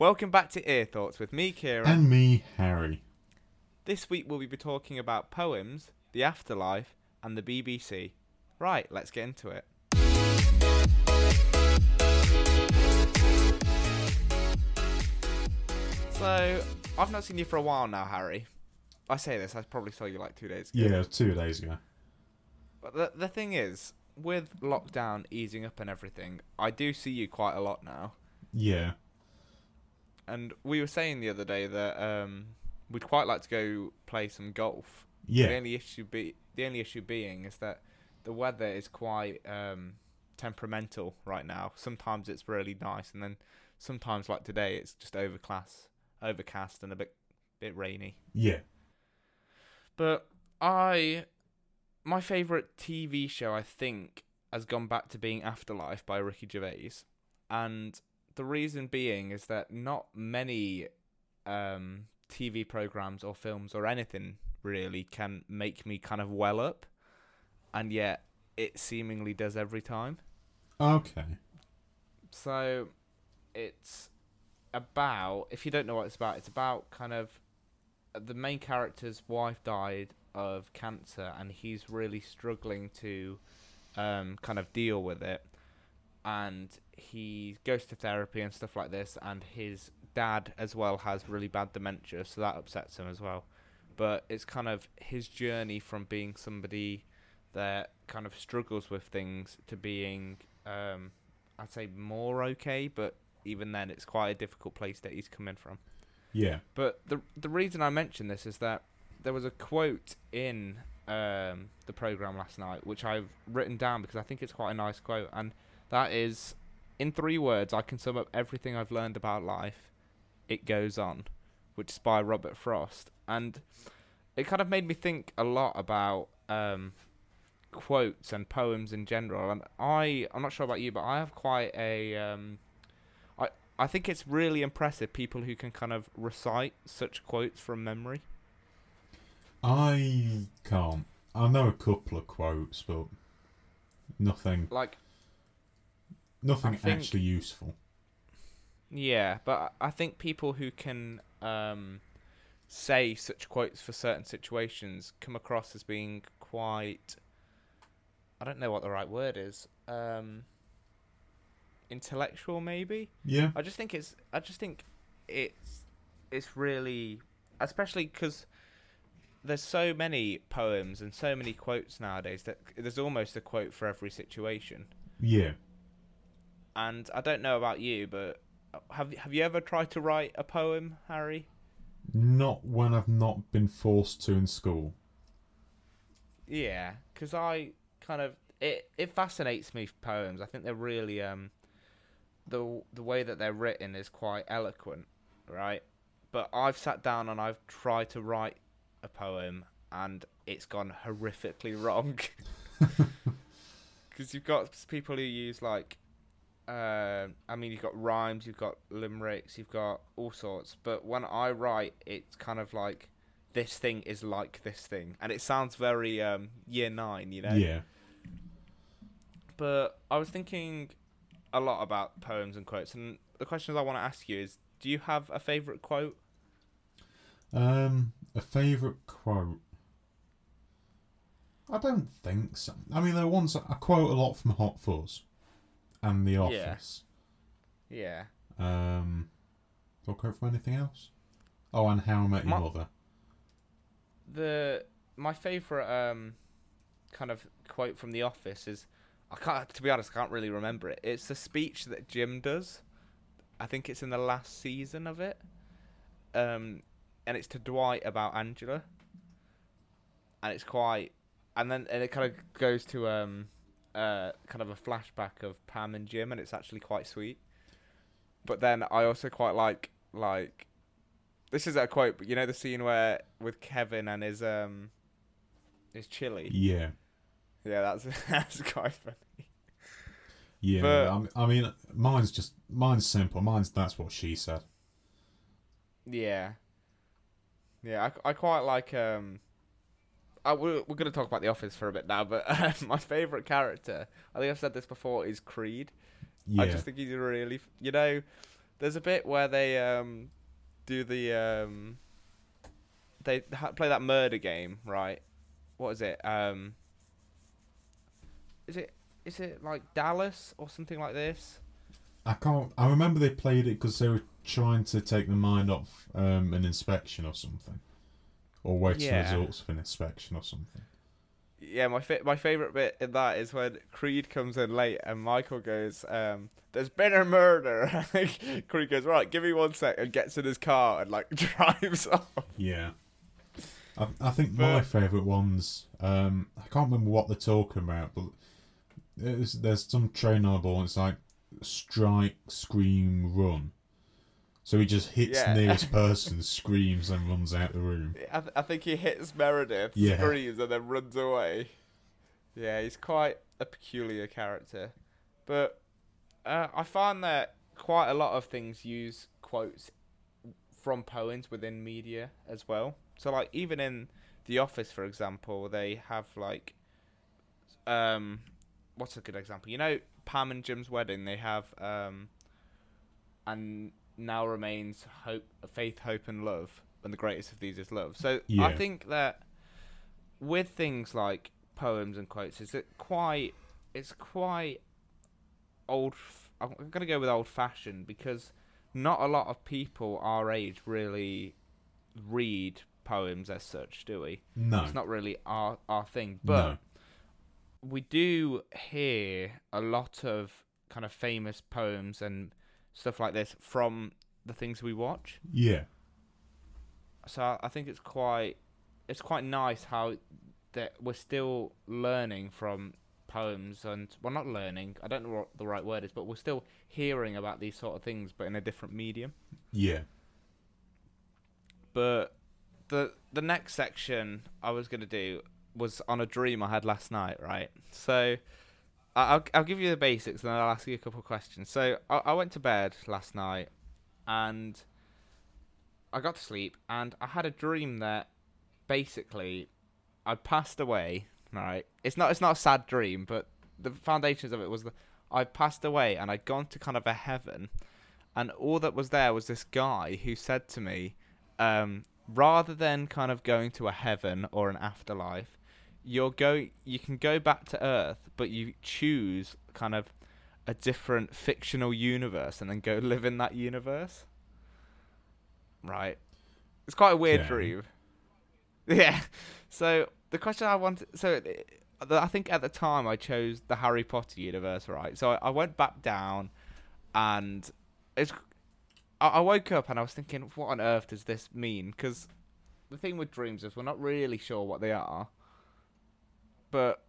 Welcome back to Ear Thoughts with me, Kieran. And me, Harry. This week we'll be talking about poems, the afterlife, and the BBC. Right, let's get into it. So, I've not seen you for a while now, Harry. I say this, I probably saw you like two days ago. Yeah, two days ago. But the, the thing is, with lockdown easing up and everything, I do see you quite a lot now. Yeah. And we were saying the other day that um, we'd quite like to go play some golf. Yeah. The only issue be the only issue being is that the weather is quite um, temperamental right now. Sometimes it's really nice, and then sometimes, like today, it's just overcast, overcast, and a bit bit rainy. Yeah. But I, my favorite TV show, I think, has gone back to being Afterlife by Ricky Gervais, and the reason being is that not many um, TV programs or films or anything really can make me kind of well up, and yet it seemingly does every time. Okay. So it's about if you don't know what it's about, it's about kind of the main character's wife died of cancer and he's really struggling to um, kind of deal with it and he goes to therapy and stuff like this and his dad as well has really bad dementia so that upsets him as well but it's kind of his journey from being somebody that kind of struggles with things to being um, I'd say more okay, but even then, it's quite a difficult place that he's coming from. Yeah. But the the reason I mention this is that there was a quote in um, the program last night, which I've written down because I think it's quite a nice quote, and that is, in three words, I can sum up everything I've learned about life. It goes on, which is by Robert Frost, and it kind of made me think a lot about um, quotes and poems in general. And I, I'm not sure about you, but I have quite a, um, I, I think it's really impressive people who can kind of recite such quotes from memory. I can't. I know a couple of quotes, but nothing Like, nothing think- actually useful. yeah, but I think people who can um, say such quotes for certain situations come across as being quite. I don't know what the right word is. Um, intellectual, maybe. Yeah. I just think it's. I just think it's. It's really, especially because there's so many poems and so many quotes nowadays that there's almost a quote for every situation. Yeah. And I don't know about you, but have have you ever tried to write a poem, Harry? Not when I've not been forced to in school. Yeah, because I kind of it it fascinates me poems. I think they're really um the the way that they're written is quite eloquent, right? But I've sat down and I've tried to write a poem and it's gone horrifically wrong. Because you've got people who use like, uh, I mean, you've got rhymes, you've got limericks, you've got all sorts. But when I write, it's kind of like this thing is like this thing, and it sounds very um, year nine, you know. Yeah. But I was thinking a lot about poems and quotes, and the questions I want to ask you is: Do you have a favorite quote? Um, a favourite quote. I don't think so. I mean, there are ones I quote a lot from Hot Fuzz and The Office. Yeah. Um, do I quote from anything else? Oh, and How I Met Your My- Mother. the my favorite um kind of quote from The Office is I can't to be honest I can't really remember it. It's the speech that Jim does. I think it's in the last season of it. Um and it's to Dwight about Angela. And it's quite and then and it kind of goes to um uh kind of a flashback of Pam and Jim and it's actually quite sweet. But then I also quite like like this is a quote, but you know the scene where with Kevin and his um his chili. Yeah. Yeah, that's that's quite funny. Yeah. But- I mean, mine's just mine's simple. Mine's that's what she said. Yeah, yeah, I, I quite like um. I, we're we're gonna talk about The Office for a bit now, but uh, my favorite character, I think I've said this before, is Creed. Yeah. I just think he's really, you know, there's a bit where they um do the um they ha- play that murder game, right? What is it? Um, is it is it like Dallas or something like this? I can't. I remember they played it because they were trying to take the mind off um, an inspection or something, or waiting Yeah. results of an inspection or something. Yeah, my fa- my favorite bit in that is when Creed comes in late and Michael goes, um, "There's been a murder." Creed goes, "Right, give me one sec," and gets in his car and like drives off. Yeah. I, I think my favourite ones. Um, I can't remember what they're talking about, but there's, there's some train on the ball. And it's like strike, scream, run. So he just hits Yeah. nearest person, screams, and runs out the room. I, th- I think he hits Meredith, Yeah. screams, and then runs away. Yeah, he's quite a peculiar character. But uh, I find that quite a lot of things use quotes from poems within media as well. So, like, even in The Office, for example, they have, like, um, what's a good example? You know, Pam and Jim's wedding, they have, um, and now remains hope, faith, hope, and love, and the greatest of these is love. So I think that with things like poems and quotes, is it quite, it's quite old. f- I'm gonna go with old fashioned because not a lot of people our age really read poems as such, do we? No. It's not really our our thing, but no. we do hear a lot of kind of famous poems and stuff like this from the things we watch. Yeah. So I- think it's quite it's quite nice how that we're still learning from poems and well not learning I don't know what the right word is but we're still hearing about these sort of things but in a different medium Yeah. but the the next section I was gonna do was on a dream I had last night, right? So I'll I'll give you the basics and then I'll ask you a couple of questions. So I, I went to bed last night and I got to sleep and I had a dream that basically I passed away. Right? It's not it's not a sad dream, but the foundations of it was that I passed away and I'd gone to kind of a heaven, and all that was there was this guy who said to me, um, rather than kind of going to a heaven or an afterlife, you're go you can go back to Earth, but you choose kind of a different fictional universe and then go live in that universe. Right. It's quite a weird Okay. dream. Yeah. So the question I wanted, so I think at the time I chose the Harry Potter universe, right? So I, went back down, and it's. I, I woke up and I was thinking, what on earth does this mean? Because the thing with dreams is we're not really sure what they are. But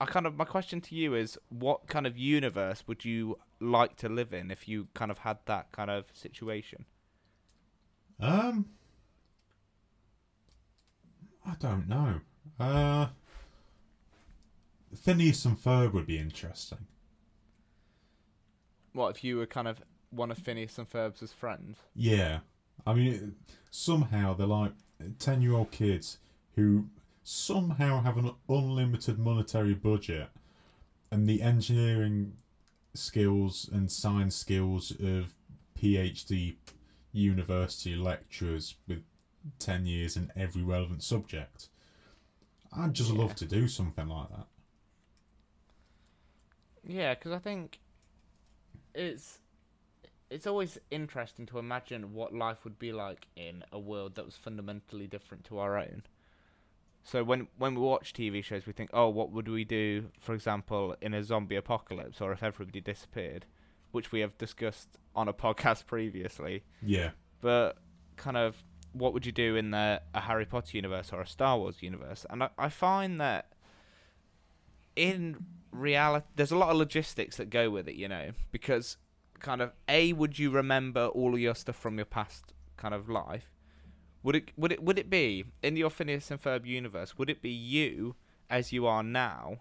I kind of my question to you is, what kind of universe would you like to live in if you kind of had that kind of situation? Um. I don't know. Uh. Phineas and Ferb would be interesting. What if you were kind of one of Phineas and Ferb's friends? Yeah. I mean, it, somehow they're like 10 year old kids who somehow have an unlimited monetary budget and the engineering skills and science skills of PhD university lecturers with 10 years in every relevant subject. I'd just Yeah. love to do something like that. Yeah, because I think it's it's always interesting to imagine what life would be like in a world that was fundamentally different to our own. So when when we watch TV shows, we think, oh, what would we do, for example, in a zombie apocalypse, or if everybody disappeared, which we have discussed on a podcast previously. Yeah. But kind of, what would you do in the a Harry Potter universe or a Star Wars universe? And I, I find that in reality, there's a lot of logistics that go with it, you know, because kind of a would you remember all of your stuff from your past kind of life? Would it would it would it be in your Phineas and Ferb universe? Would it be you as you are now,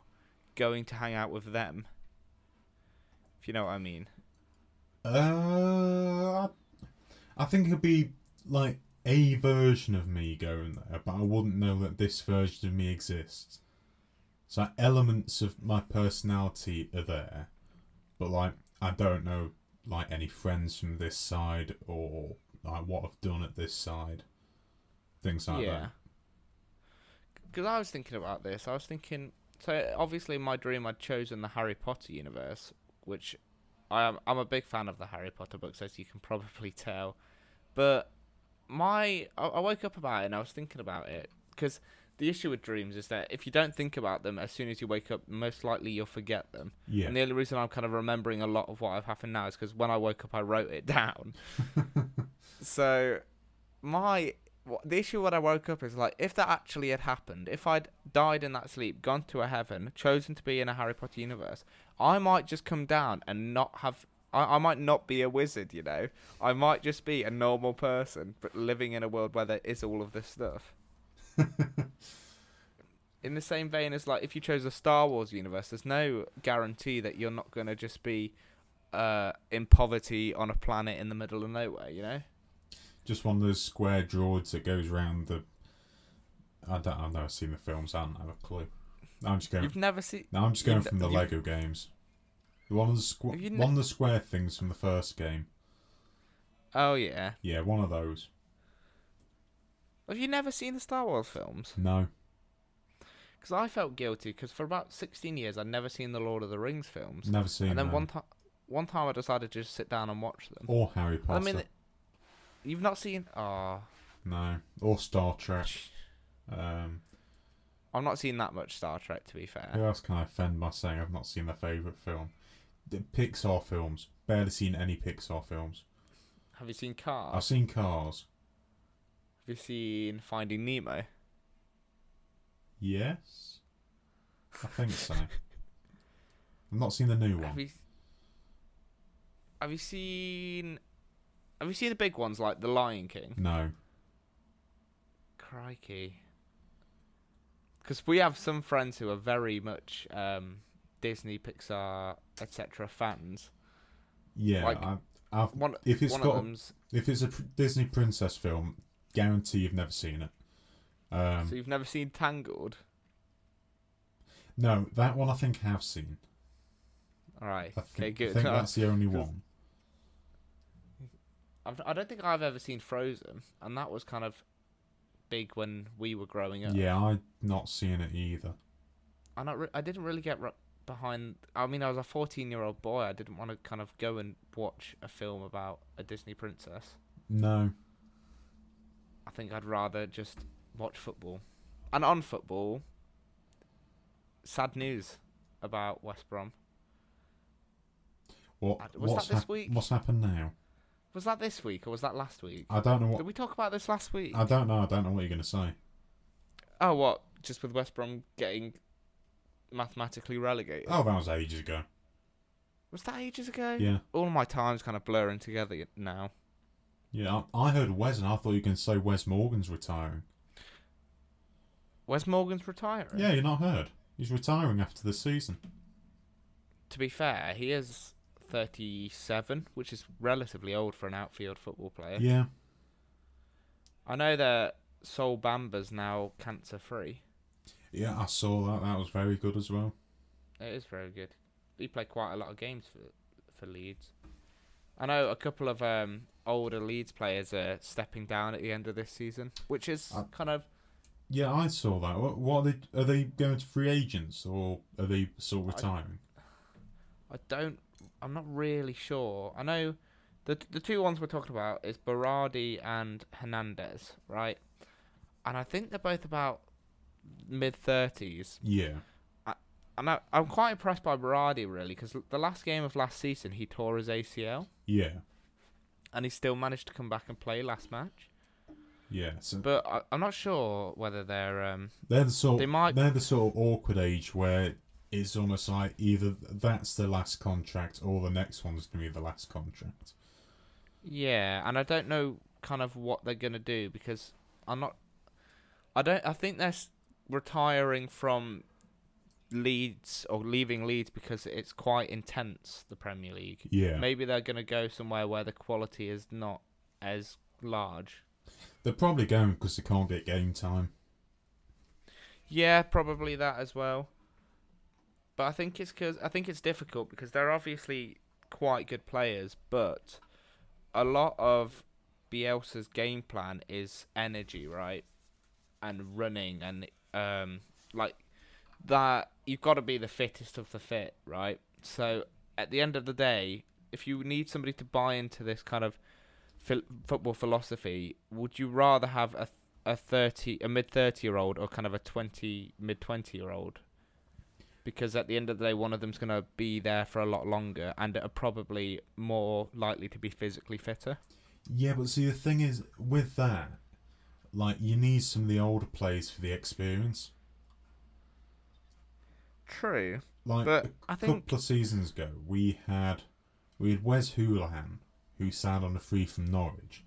going to hang out with them? If you know what I mean. Uh, I think it'd be like a version of me going there, but I wouldn't know that this version of me exists. So elements of my personality are there, but like I don't know like any friends from this side or like what I've done at this side, things like yeah. Because I was thinking about this. I was thinking. So obviously, in my dream, I'd chosen the Harry Potter universe, which I am. I'm a big fan of the Harry Potter books, as you can probably tell. But my, I, I woke up about it and I was thinking about it because the issue with dreams is that if you don't think about them as soon as you wake up, most likely you'll forget them. Yeah. And the only reason I'm kind of remembering a lot of what I've happened now is because when I woke up, I wrote it down. so, my wha- the issue when I woke up is like if that actually had happened, if I'd died in that sleep, gone to a heaven, chosen to be in a Harry Potter universe, I might just come down and not have. I, I might not be a wizard, you know. I might just be a normal person, but living in a world where there is all of this stuff. in the same vein as like if you chose a Star Wars universe, there's no guarantee that you're not gonna just be uh, in poverty on a planet in the middle of nowhere. You know? Just one of those square droids that goes round the. I don't. I've never seen the films. I don't have a clue. I'm just going. You've never seen. No, I'm just going from the Lego games. One of the squ- ne- one of the square things from the first game. Oh yeah. Yeah, one of those. Have you never seen the Star Wars films? No. Because I felt guilty because for about 16 years I'd never seen the Lord of the Rings films, Never seen and then them. one time, one time I decided to just sit down and watch them. Or Harry Potter. I mean, you've not seen. Oh, no. Or Star Trek. Um, I've not seen that much Star Trek to be fair. who else can I offend by saying I've not seen their favourite film? The Pixar films. Barely seen any Pixar films. Have you seen Cars? I've seen Cars. Have you seen Finding Nemo? Yes. I think so. I've not seen the new Have one. you? Have you seen? Have you seen the big ones like The Lion King? No. Crikey. Because we have some friends who are very much um, Disney, Pixar, etc. fans. Yeah. Like- I, I've, One, if it's got if it's a Disney princess film, guarantee you've never seen it. Um, so you've never seen Tangled? no, that one I think I have seen. All right. I Okay, good. I think No, that's the only one. I've, I don't think I've ever seen Frozen, and that was kind of big when we were growing up. Yeah, I've not seen it either. I not re- I didn't really get r- behind. I mean, I was a 14 year old boy. I didn't want to kind of go and watch a film about a Disney princess. No. I think I'd rather just watch football. And on football, sad news about West Brom. What? Uh, was what's that this hap- week? What's happened now? Was that this week or was that last week? I don't know what. Did we talk about this last week? I don't know. I don't know what you're going to say. oh, what? Just with West Brom getting mathematically relegated? Oh, that was ages ago. Was that ages ago? Yeah. All my time's kind of blurring together now. Yeah, I, I heard Wes, and I thought you to say Wes Morgan's retiring. Wes Morgan's retiring. Yeah, you're not heard. He's retiring after the season. To be fair, he is 37, which is relatively old for an outfield football player. Yeah. I know that Sol Bamba's now cancer free. Yeah, I saw that. That was very good as well. It is very good. He played quite a lot of games for for Leeds. I know a couple of um, older Leeds players are stepping down at the end of this season, which is I- kind of Yeah, I saw that. What, what are they? Are they going to free agents or are they sort of I- retiring? I don't. I'm not really sure. I know the the two ones we're talking about is Berardi and Hernandez, right? And I think they're both about mid thirties. Yeah. And I, I'm quite impressed by Berardi really, because the last game of last season he tore his ACL, Yeah. and he still managed to come back and play last match. Yeah. So But I, I'm not sure whether they're. Um, they're the sort. they might- They're the sort of awkward age where it's almost like either that's the last contract or the next one's going to be the last contract. yeah, and I don't know kind of what they're gonna do because I'm not. I don't. I think they're retiring from Leeds or leaving Leeds because it's quite intense. The Premier League. Yeah. Maybe they're gonna go somewhere where the quality is not as large. They're probably going because they can't get game time. Yeah, probably that as well. But I think it's cause I think it's difficult because they're obviously quite good players, but a lot of Bielsa's game plan is energy, right? And running and um like that you've got to be the fittest of the fit, right? So at the end of the day, if you need somebody to buy into this kind of phil- football philosophy, would you rather have a a 30 a mid 30 year old or kind of a 20 mid 20 year old? Because at the end of the day, one of them's going to be there for a lot longer and are probably more likely to be physically fitter. Yeah, but see, the thing is, with that, like, you need some of the older players for the experience. True. Like, But a I think- couple of seasons ago, we had we had Wes Hoolahan, who signed on a free from Norwich.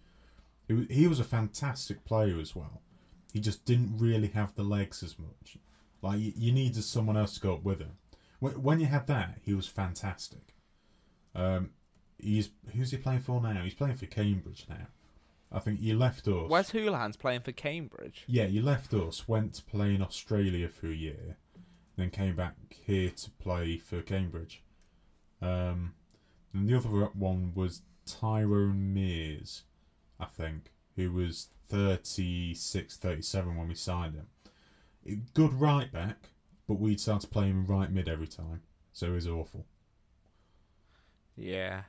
He was a fantastic player as well. He just didn't really have the legs as much. Like, you, you needed someone else to go up with him. When, when you had that, he was fantastic. Um, he's who's he playing for now? He's playing for Cambridge now. I think he left us. Wes Hoolahan's playing for Cambridge. Yeah, you left us, went to play in Australia for a year, then came back here to play for Cambridge. Um, and the other one was Tyrone Mears, I think, who was 36, 37 when we signed him. Good right back, but we'd start to play him right mid every time, so it was awful. Yeah.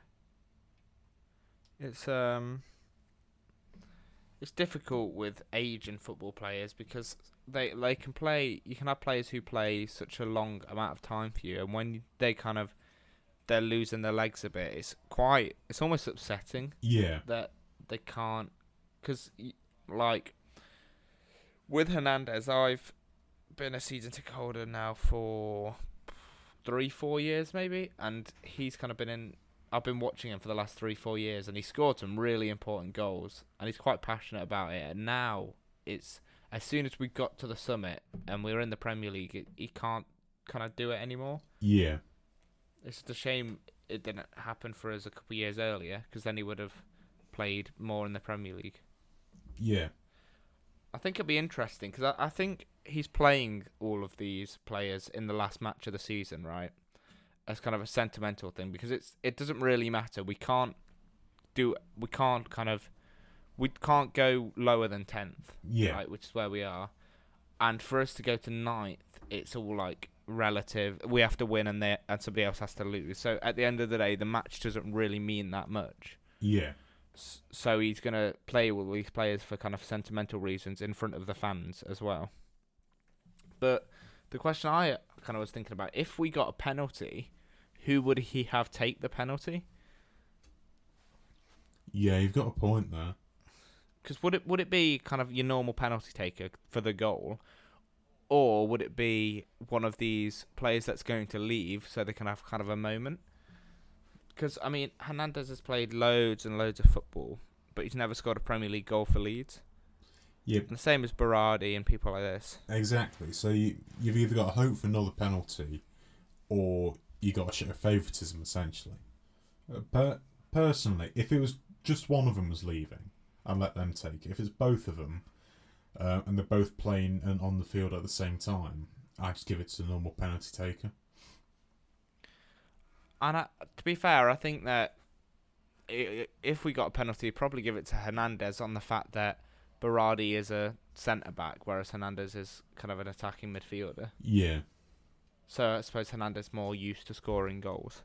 It's um it's difficult with age in football players because they they can play you can have players who play such a long amount of time for you and when they kind of they're losing their legs a bit it's quite it's almost upsetting Yeah, that they can't because like with Hernandez I've been a season ticket holder now for three four years maybe and he's kind of been in I've been watching him for the last three four years and he scored some really important goals and he's quite passionate about it and now it's as soon as we got to the summit and we were in the Premier League it, he can't kind of do it anymore. Yeah, it's just a shame it didn't happen for us a couple years earlier because then he would have played more in the Premier League. yeah, I think it'll be interesting because I, I think he's playing all of these players in the last match of the season, right? As kind of a sentimental thing because it's it doesn't really matter. We can't do we can't kind of we can't go lower than tenth, yeah, right? Which is where we are, and for us to go to ninth, it's all like relative. We have to win and they and somebody else has to lose. So at the end of the day, the match doesn't really mean that much. yeah, So he's gonna play all these players for kind of sentimental reasons in front of the fans as well. But the question I kind of was thinking about: if we got a penalty, who would he have take the penalty? yeah. You've got a point there. Because would it would it be kind of your normal penalty taker for the goal, or would it be one of these players that's going to leave so they can have kind of a moment? Because I mean, Hernandez has played loads and loads of football, but he's never scored a Premier League goal for Leeds. Yeah, And the same as Berardi and people like this. Exactly. So you, you've either got to hope for another penalty, or you got to show favouritism. Essentially, uh, per, personally, if it was just one of them was leaving, I'd let them take it. If it's both of them, uh, and they're both playing and on the field at the same time, I just give it to the normal penalty taker. And I, to be fair, I think that if we got a penalty, we'd probably give it to Hernandez on the fact that Berardi is a centre back, whereas Hernandez is kind of an attacking midfielder. Yeah, So I suppose Hernandez more used to scoring goals.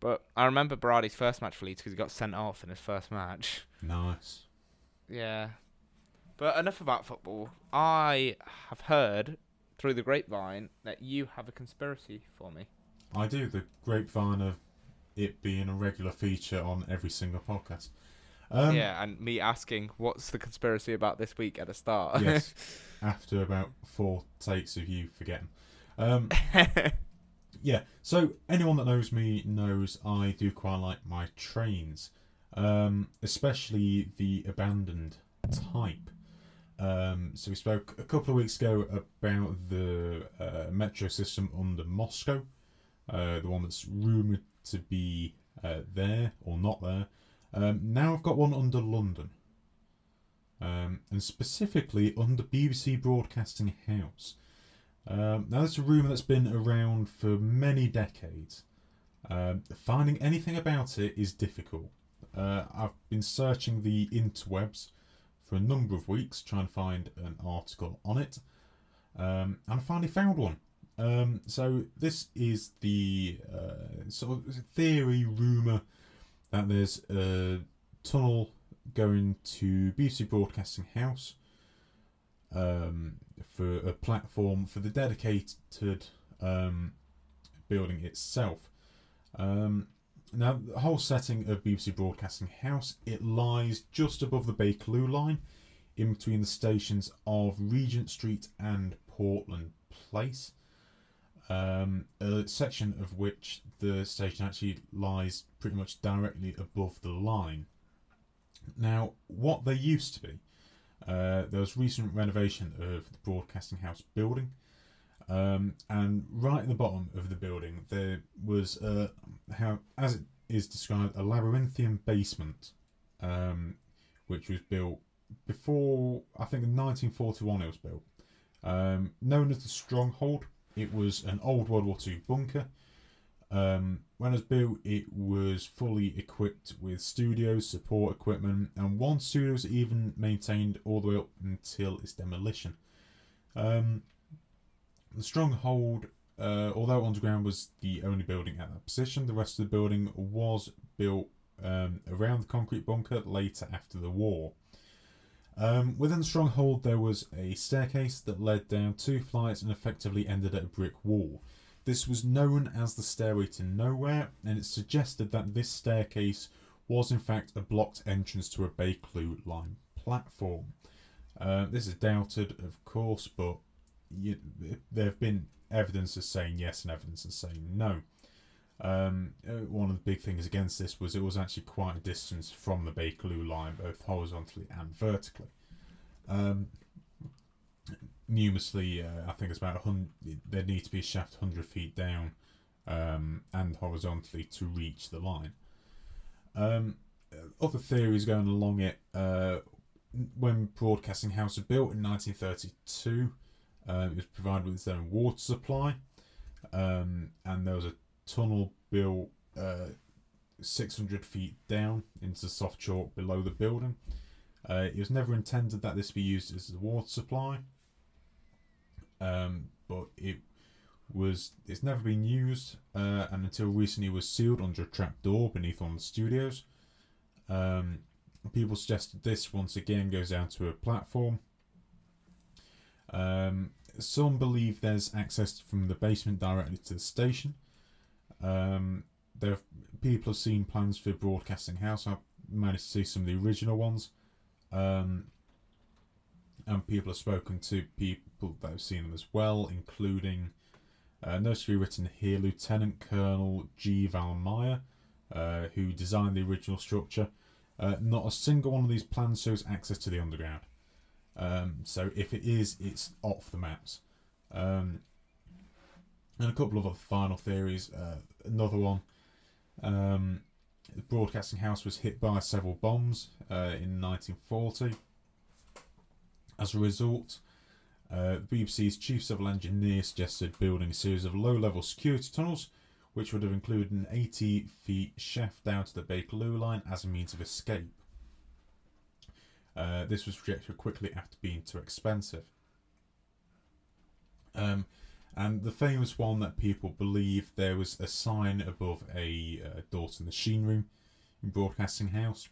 But I remember Berardi's first match for Leeds because he got sent off in his first match. nice. Yeah. But enough about football. I have heard through the grapevine that you have a conspiracy for me. I do the grapevine of it being a regular feature on every single podcast. Um, yeah, and me asking what's the conspiracy about this week at the start. Yes. after about four takes of you forgetting. Um, yeah, so anyone that knows me knows I do quite like my trains, um, especially the abandoned type. Um, so we spoke a couple of weeks ago about the uh, metro system under Moscow, uh, the one that's rumoured to be uh, there or not there. Um, now I've got one under London um, and specifically under BBC Broadcasting House. Um, now, that's a rumour that's been around for many decades, Um, finding anything about it is difficult. Uh, I've been searching the interwebs for a number of weeks trying to find an article on it, um, and I finally found one. Um, so this is the uh, sort of theory rumor that there's a tunnel going to BBC Broadcasting House um, for a platform for the dedicated um, building itself. Um, now, the whole setting of BBC Broadcasting House it lies just above the Bakerloo line, in between the stations of Regent Street and Portland Place. Um, a section of which the station actually lies pretty much directly above the line. Now, what they used to be, uh, there was recent renovation of the Broadcasting House building, um, and right at the bottom of the building there was uh, how, as it is described, a labyrinthian basement, um, which was built before I think in 1941 it was built, um, known as the Stronghold. It was an old World War II bunker. Um, when it was built, it was fully equipped with studios, support equipment, and one studio was even maintained all the way up until its demolition. Um, the Stronghold, uh, although underground was the only building at that position, the rest of the building was built um, around the concrete bunker later after the war. Um, within the stronghold, there was a staircase that led down two flights and effectively ended at a brick wall. This was known as the Stairway to Nowhere, and it suggested that this staircase was in fact a blocked entrance to a Bakerloo line platform. Uh, this is doubted, of course, but you, there have been evidences saying yes and evidences saying no. Um, uh, one of the big things against this was it was actually quite a distance from the Bakerloo line, both horizontally and vertically. Um, numerously, uh, I think it's about 100, there needs to be a shaft 100 feet down um, and horizontally to reach the line. Um, other theories going along it, uh, when Broadcasting House was built in 1932, uh, it was provided with its own water supply, um, and there was a tunnel built uh, 600 feet down into soft chalk below the building. Uh, it was never intended that this be used as a water supply, um, but it was. It's never been used, uh, and until recently was sealed under a trap door beneath one of the studios. Um, people suggested this once again goes down to a platform. Um, some believe there's access from the basement directly to the station. Um, there people have seen plans for Broadcasting House. I've managed to see some of the original ones. Um, and people have spoken to people that have seen them as well, including uh, notably written here Lieutenant Colonel G. Val Myer, uh, who designed the original structure. Uh, not a single one of these plans shows access to the underground. Um, so if it is, it's off the maps. Um, and a couple of other final theories. Uh, another one. Um, the broadcasting house was hit by several bombs uh, in 1940. As a result, uh, BBC's chief civil engineer suggested building a series of low level security tunnels, which would have included an 80 feet shaft down to the Bakerloo line as a means of escape. Uh, this was rejected quickly after being too expensive. Um, and the famous one that people believe there was a sign above a uh, door to the machine room in Broadcasting House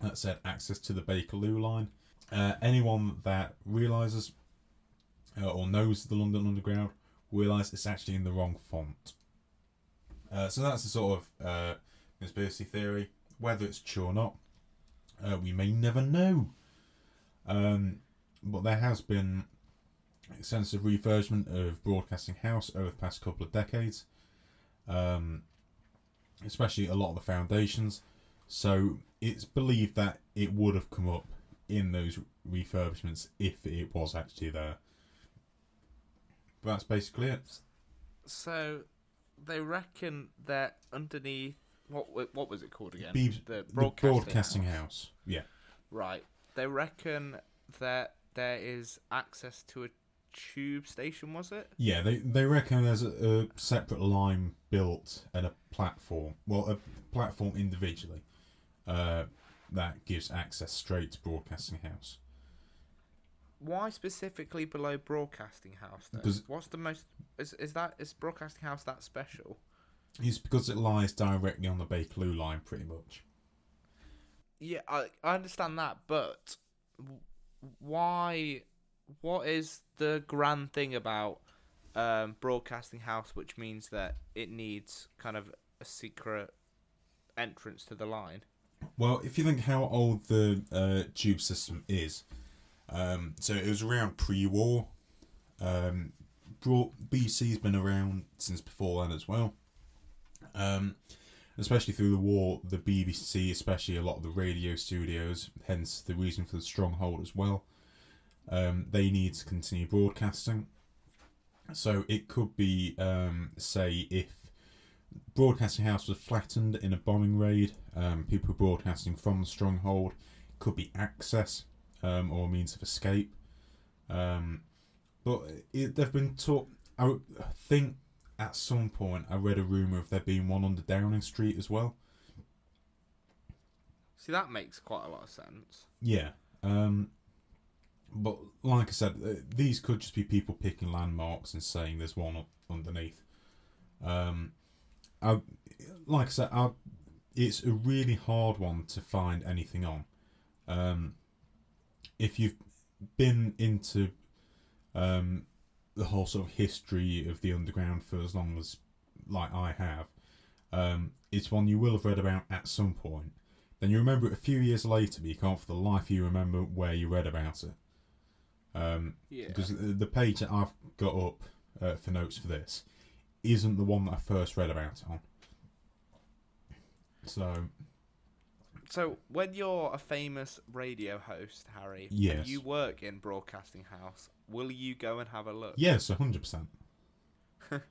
that said access to the Bakerloo line. Uh, anyone that realises uh, or knows the London Underground realise it's actually in the wrong font. Uh, so that's the sort of uh, conspiracy theory. Whether it's true or not, uh, we may never know. Um, but there has been extensive refurbishment of Broadcasting House over the past couple of decades, um, especially a lot of the foundations. So it's believed that it would have come up in those refurbishments if it was actually there. But that's basically it. So they reckon that underneath what what was it called again? Be- the The broadcasting, Broadcasting house. House. Yeah. Right. They reckon that there is access to a tube station, was it? Yeah, they they reckon there's a, a separate line built and a platform. Well, a platform individually uh, that gives access straight to Broadcasting House. Why specifically below Broadcasting House? Because- What's the most? Is is that is Broadcasting House that special? It's because it lies directly on the Bakerloo line, pretty much. Yeah, I I understand that, but why? What is the grand thing about um, Broadcasting House, which means that it needs kind of a secret entrance to the line? Well, if you think how old the uh, tube system is, um, so it was around pre-war. Um, Broad- BC's been around since before then as well. Um, especially through the war, the BBC, especially a lot of the radio studios, hence the reason for the stronghold as well. Um, they need to continue broadcasting. So it could be, um, say, if Broadcasting House was flattened in a bombing raid, um, people broadcasting from the stronghold could be access um, or means of escape. Um, but it, they've been taught. I think at some point I read a rumor of there being one under Downing Street as well. See, that makes quite a lot of sense. Yeah. Um, but like I said, uh, these could just be people picking landmarks and saying there's one underneath. Um, I, like I said, I, it's a really hard one to find anything on. Um, if you've been into um, the whole sort of history of the underground for as long as, like I have, um, it's one you will have read about at some point. Then you remember it a few years later, but you can't for the life of you remember where you read about it. Um, Yeah. because the page that I've got up uh, for notes for this isn't the one that I first read about it on. So So, when you're a famous radio host, Harry, Yes. and you work in Broadcasting House, will you go and have a look? yes, hundred percent.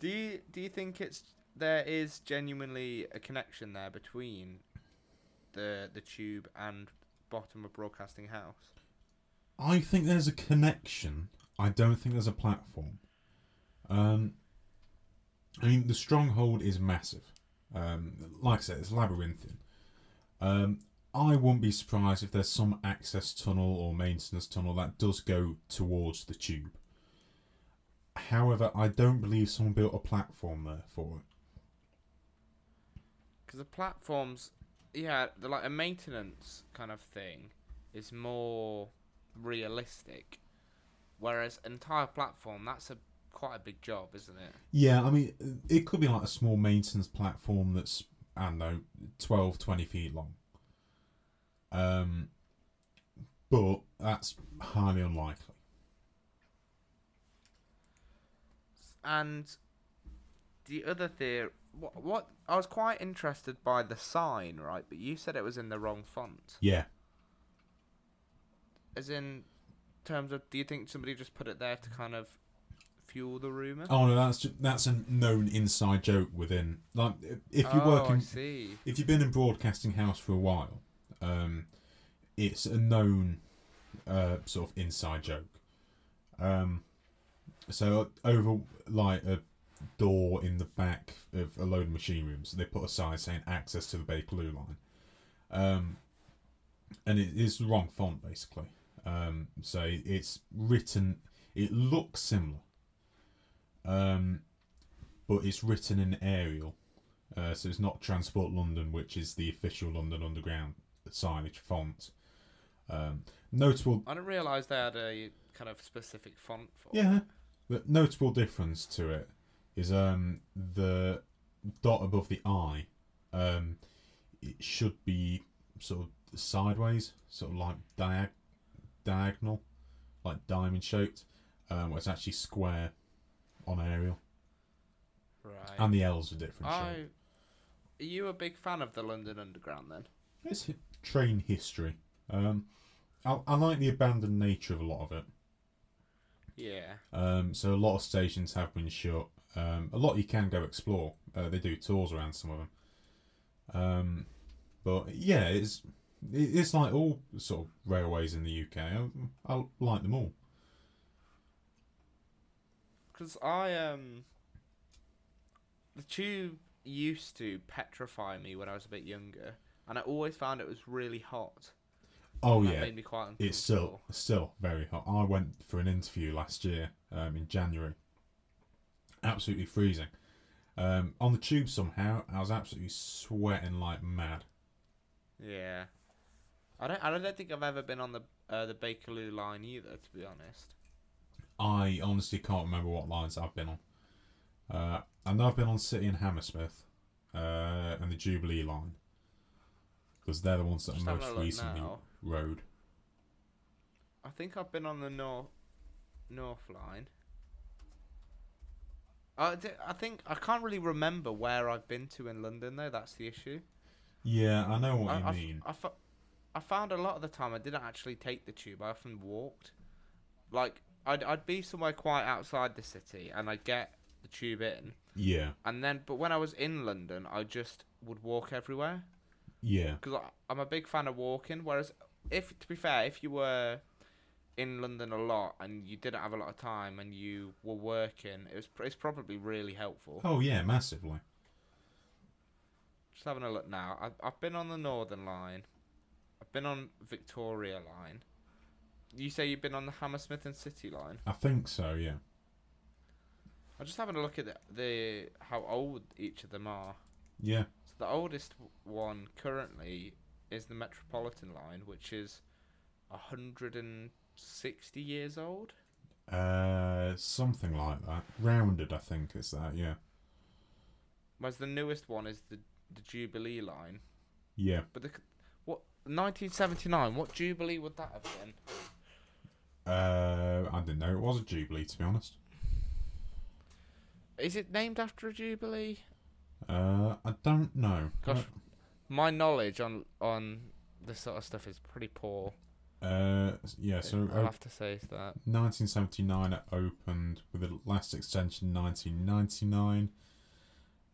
Do you do you think it's there is genuinely a connection there between the the tube and bottom of Broadcasting House? I think there's a connection. I don't think there's a platform. Um, I mean, the stronghold is massive. Um, like I said, it's labyrinthine. Um, I wouldn't be surprised if there's some access tunnel or maintenance tunnel that does go towards the tube. However, I don't believe someone built a platform there for it. Because the platforms, yeah, like a maintenance kind of thing is more realistic, whereas entire platform that's a quite a big job, isn't it? Yeah, I mean, it could be like a small maintenance platform that's, I don't know, 12, 20 feet long. Um, but that's highly unlikely. And the other theory, what, what I was quite interested by the sign, right? But you said it was in the wrong font. Yeah. As in terms of, do you think somebody just put it there to kind of fuel the rumor? Oh no, that's just, that's a known inside joke within. Like, if you oh, work in, if you've been in broadcasting house for a while, um, it's a known uh, sort of inside joke. Um, so over like a door in the back of a load of machine rooms, they put a sign saying access to the Bakerloo line, um, and it is the wrong font basically. Um, so it's written. It looks similar, um, but it's written in Arial. Uh, so it's not Transport London, which is the official London Underground signage font. Um, notable, I didn't realise they had a kind of specific font for. yeah, the notable difference to it is um, the dot above the I. Um, it should be sort of sideways, sort of like diag- diagonal, like diamond shaped. Um, where it's actually square on Arial. Right. and the L's are different I, shape. are you a big fan of the London Underground then? It's hi- train history. Um, I, I like the abandoned nature of a lot of it. Yeah. Um, so a lot of stations have been shut. Um, a lot you can go explore. Uh, they do tours around some of them. Um, but yeah, it's it- it's like all sort of railways in the UK. I, I like them all. Because I um, the tube used to petrify me when I was a bit younger, and I always found it was really hot. Oh That yeah, made me quite uncomfortable. it's still still very hot. I went for an interview last year um, in January. Absolutely freezing. Um, on the tube somehow, I was absolutely sweating like mad. Yeah. I don't. I don't think I've ever been on the uh, the Bakerloo line either, to be honest. I honestly can't remember what lines I've been on. Uh, I know I've been on City and Hammersmith, uh, and the Jubilee line, because they're the ones that Just are most recently now. rode. I think I've been on the North North line. I think I can't really remember where I've been to in London though. That's the issue. Yeah, I know what I, you I mean. I, I found a lot of the time I didn't actually take the tube. I often walked. Like I'd I'd be somewhere quite outside the city and I'd get the tube in, Yeah, and then but when I was in London, I just would walk everywhere yeah, because I'm a big fan of walking. Whereas if to be fair, if you were in London a lot and you didn't have a lot of time and you were working, it was it's probably really helpful. oh yeah, massively. Just having a look now. I've, I've been on the Northern Line. Been on Victoria Line. You say you've been on the Hammersmith and City Line. I think so. Yeah, I'm just having a look at the, the how old each of them are. yeah. So the oldest one currently is the Metropolitan Line, which is 160 years old. Uh, something like that. Rounded, I think is that. Yeah, Whereas the newest one is the the Jubilee Line. yeah. But the 1979? What Jubilee would that have been? Uh, I didn't know it was a Jubilee to be honest. Is it named after a Jubilee? Uh, I don't know. Gosh. My knowledge on on this sort of stuff is pretty poor. Uh, yeah. So I'll uh, have to say that. 1979 it opened with the last extension 1999.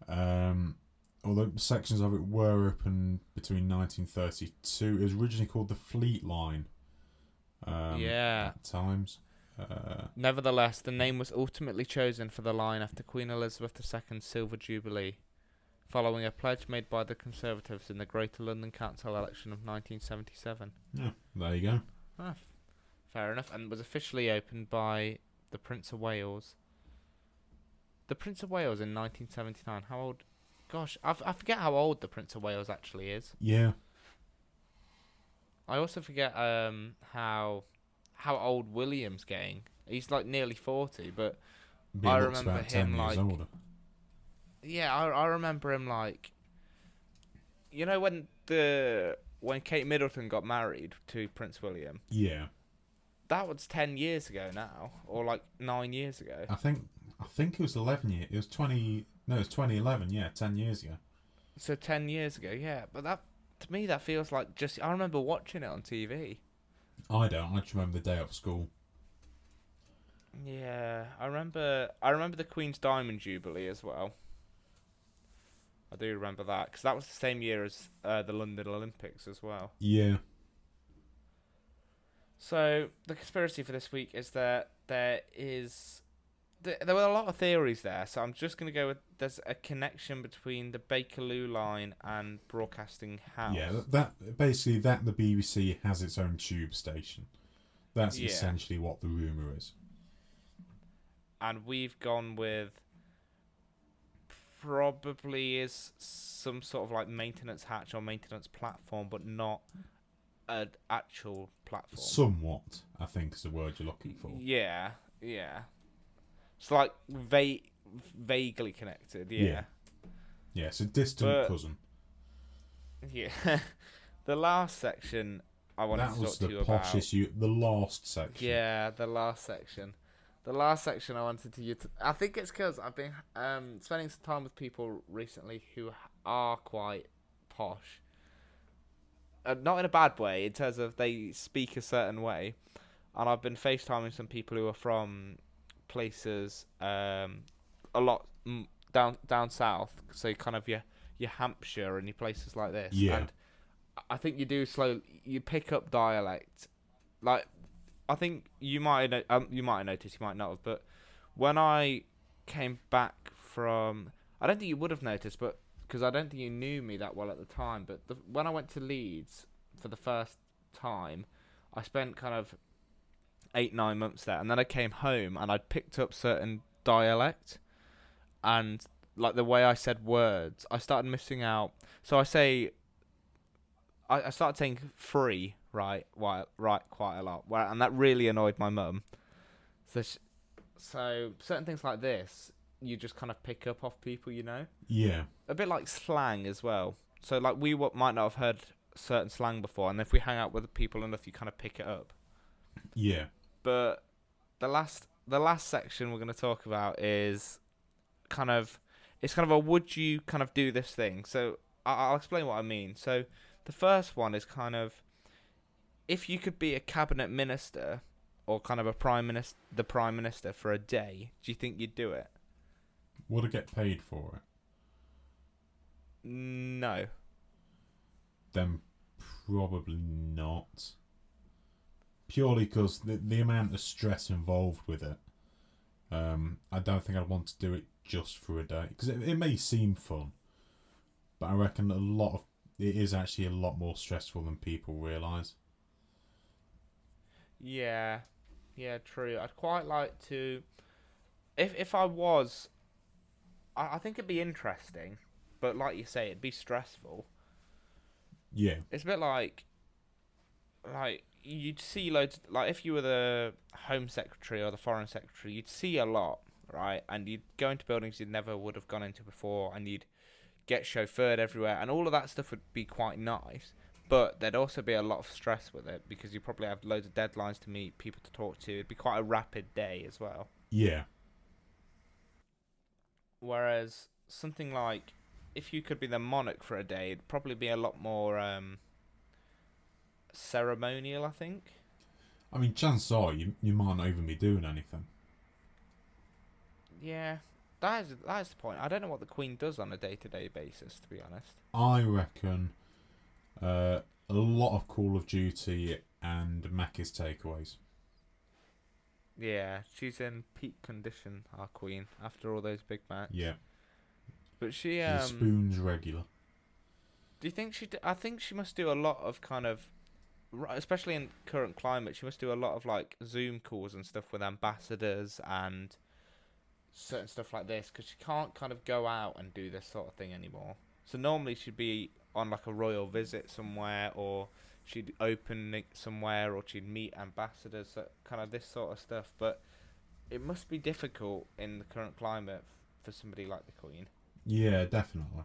Um, although sections of it were open between 1932, it was originally called the Fleet Line. Um, Yeah. At times. Uh, Nevertheless, the name was ultimately chosen for the line after Queen Elizabeth II's Silver Jubilee, following a pledge made by the Conservatives in the Greater London Council election of 1977. yeah, there you go. Ah, fair enough, and was officially opened by the Prince of Wales. The Prince of Wales in 1979. How old? Gosh, I, I forget how old the Prince of Wales actually is. Yeah, I also forget um how how old William's getting. He's like nearly 40, but I remember about 10 him, like- older. yeah, I I remember him like you know when the when Kate Middleton got married to Prince William. Yeah, That was 10 years ago now or like 9 years ago. I think I think it was 11 years. It was 20. No, it's 2011. Yeah, 10 years ago. So 10 years ago, yeah, but that to me that feels like just I remember watching it on TV. I don't. I just remember the day off school. Yeah, I remember. I remember the Queen's Diamond Jubilee as well. I do remember that because that was the same year as uh, the London Olympics as well. Yeah, So the conspiracy for this week is that there is. Th- There were a lot of theories there, so I'm just gonna go with there's a connection between the Bakerloo line and Broadcasting House. Yeah, that, that basically that the BBC has its own tube station. That's Yeah. essentially what the rumor is. and we've gone with probably is some sort of like maintenance hatch or maintenance platform, but not an actual platform. Somewhat, I think, is the word you're looking for. Yeah, yeah. It's like va- vaguely connected. Yeah, Yeah. Yeah, it's a distant But- cousin. yeah. the last section I wanted That to was talk to you about. poshest you. The last section. Yeah, the last section. The last section I wanted to you. I think it's because I've been um, spending some time with people recently who are quite posh. Uh, not in a bad way, in terms of they speak a certain way. And I've been FaceTiming some people who are from places um, a lot down down south. So kind of your your Hampshire and your places like this. Yeah. And I think you do slow. You pick up dialect, like I think you might um, you might have noticed, you might not have, but when I came back from, I don't think you would have noticed, but because I don't think you knew me that well at the time. But the, when I went to Leeds for the first time, I spent kind of eight nine months there, and then I came home and I'd picked up certain dialect, and like the way I said words, I started missing out. So I say, I, I started saying free right, right, right, quite a lot, and that really annoyed my mum. So, sh- so certain things like this, you just kind of pick up off people, you know, Yeah. a bit like slang as well. So like we w- might not have heard certain slang before, and if we hang out with people enough, you kind of pick it up. Yeah. But the last the last section we're going to talk about is kind of it's kind of a would you kind of do this thing. So I'll explain what I mean. So the first one is kind of if you could be a cabinet minister or kind of a prime minister, the prime minister for a day, do you think you'd do it? Would I get paid for it? No. Then probably not. Purely because the, the amount of stress involved with it. Um, I don't think I'd want to do it just for a day. Because it, it may seem fun. But I reckon a lot of it is actually a lot more stressful than people realise. Yeah, yeah, true. I'd quite like to, if if I was, I, I think it'd be interesting, but like you say, it'd be stressful. Yeah. It's a bit like, like you'd see loads. Like if you were the Home Secretary or the Foreign Secretary, you'd see a lot, right? And you'd go into buildings you never would have gone into before, and you'd get chauffeured everywhere, and all of that stuff would be quite nice. But there'd also be a lot of stress with it because you probably have loads of deadlines to meet, people to talk to. It'd be quite a rapid day as well. Yeah. Whereas something like if you could be the monarch for a day, it'd probably be a lot more um, ceremonial, I think. I mean, chances are you, you might not even be doing anything. Yeah, that is that is the point. I don't know what the Queen does on a day to day basis, to be honest. I reckon uh, a lot of Call of Duty and Macca's takeaways. Yeah, she's in peak condition, our Queen, after all those big matches. Yeah. But she um, spoons regular. Do you think she? D- I think she must do a lot of kind of, especially in current climate. She must do a lot of like Zoom calls and stuff with ambassadors and certain stuff like this because she can't kind of go out and do this sort of thing anymore. So normally she'd be on like a royal visit somewhere, or she'd open it somewhere, or she'd meet ambassadors, so kind of this sort of stuff. But it must be difficult in the current climate f- for somebody like the Queen. Yeah, definitely.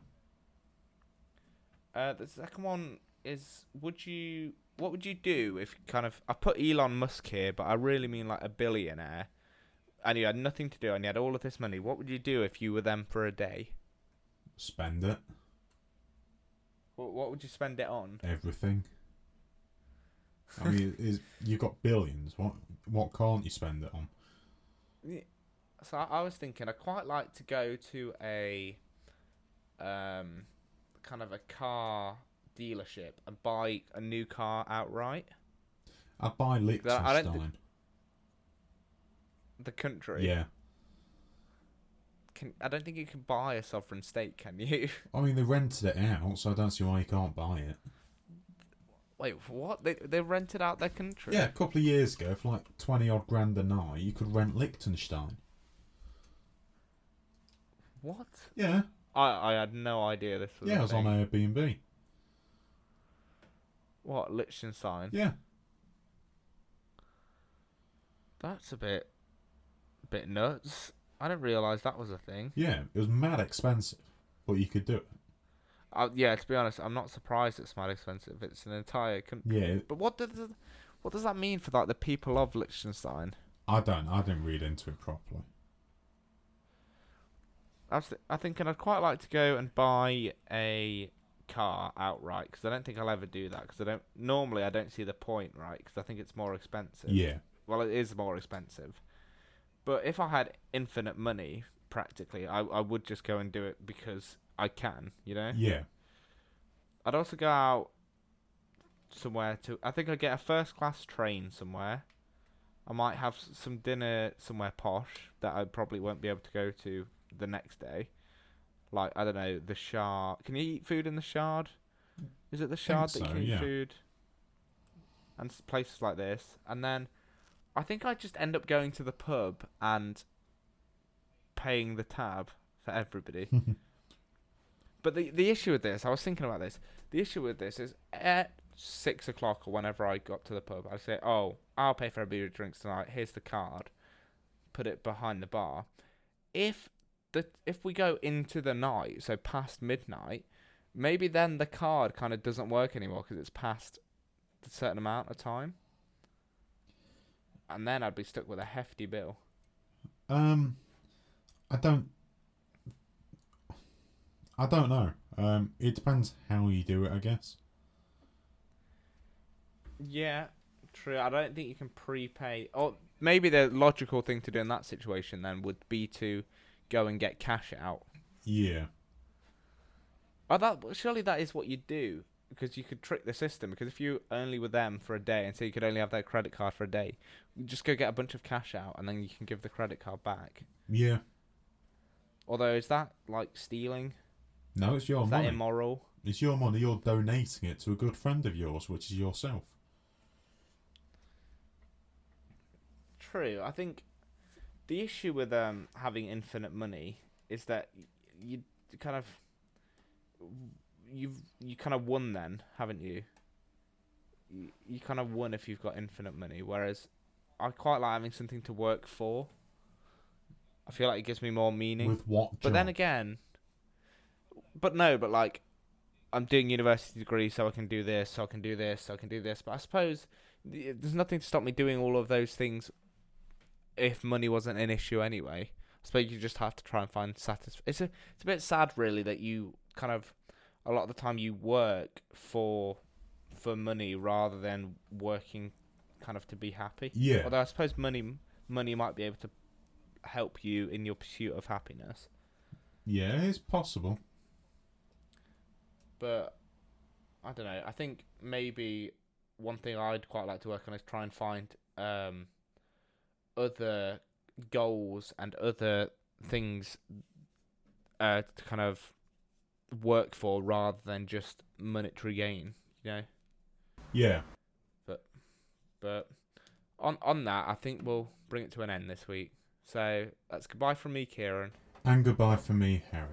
Uh, the second one is would you what would you do if kind of I put Elon Musk here, but I really mean like a billionaire, and you had nothing to do and you had all of this money. What would you do if you were them for a day? Spend it. What, what would you spend it on? Everything. I mean, is you've got billions. What what can't you spend it on? So I, I was thinking I'd quite like to go to a um kind of a car dealership and buy a new car outright. I'd buy I don't Liechtenstein. The country. yeah. Can I don't think you can buy a sovereign state, can you? I mean, they rented it out, so I don't see why you can't buy it. Wait, what? They they rented out their country? Yeah, a couple of years ago, for like 20 odd grand a night, you could rent Liechtenstein. What? Yeah. I I had no idea this was. Yeah, a I was on. Airbnb. What Liechtenstein? Yeah. That's a bit, bit nuts. I didn't realize that was a thing. Yeah, it was mad expensive, but you could do it. Uh, yeah, to be honest, I'm not surprised it's mad expensive. It's an entire country. Yeah, But what does what does that mean for like the people of Liechtenstein? I don't. I didn't read into it properly. I was th- I thinking I'd quite like to go and buy a car outright because I don't think I'll ever do that because I don't normally I don't see the point right because I think it's more expensive. Yeah, Well, it is more expensive. But if I had infinite money, practically, I I would just go and do it because I can, you know. yeah, I'd also go out somewhere to. I think I'd get a first class train somewhere, I might have some dinner somewhere posh that I probably won't be able to go to the next day. Like I don't know, the Shard. Can you eat food in the Shard? Is it the Shard that you so, can eat yeah. food? And places like this, and then I think I just end up going to the pub and paying the tab for everybody. But the the issue with this, I was thinking about this. The issue with this is at six o'clock or whenever I got to the pub, I say, "Oh, I'll pay for everybody who drinks tonight. Here's the card." Put it behind the bar. If if we go into the night, so past midnight, maybe then the card kind of doesn't work anymore because it's past a certain amount of time, and then I'd be stuck with a hefty bill. Um, I don't. I don't know. Um, it depends how you do it, I guess. Yeah, true. I don't think you can prepay. Or maybe the logical thing to do in that situation then would be to go and get cash out. Yeah. Oh, that surely that is what you do because you could trick the system. Because if you only were them for a day and so you could only have their credit card for a day, you just go get a bunch of cash out and then you can give the credit card back. Yeah. Although is that like stealing? No, it's your is money. that immoral? It's your money. You're donating it to a good friend of yours, which is yourself. True. I think the issue with um having infinite money is that you kind of you've you kind of won then, haven't you? You, you kind of won if you've got infinite money, whereas I quite like having something to work for. I feel like it gives me more meaning. With what? But then again, but no, but like, I'm doing university degree, so I can do this, so I can do this, so I can do this. But I suppose there's nothing to stop me doing all of those things if money wasn't an issue anyway. I suppose you just have to try and find satisfaction. It's a it's a bit sad, really, that you kind of a lot of the time you work for for money rather than working kind of to be happy. Yeah. Although I suppose money money might be able to help you in your pursuit of happiness. Yeah, it's possible. but I don't know. I think maybe one thing I'd quite like to work on is try and find um, other goals and other things uh, to kind of work for rather than just monetary gain. You know. Yeah. But but on on that, I think we'll bring it to an end this week. So that's goodbye from me, Kieran. And goodbye from me, Harry.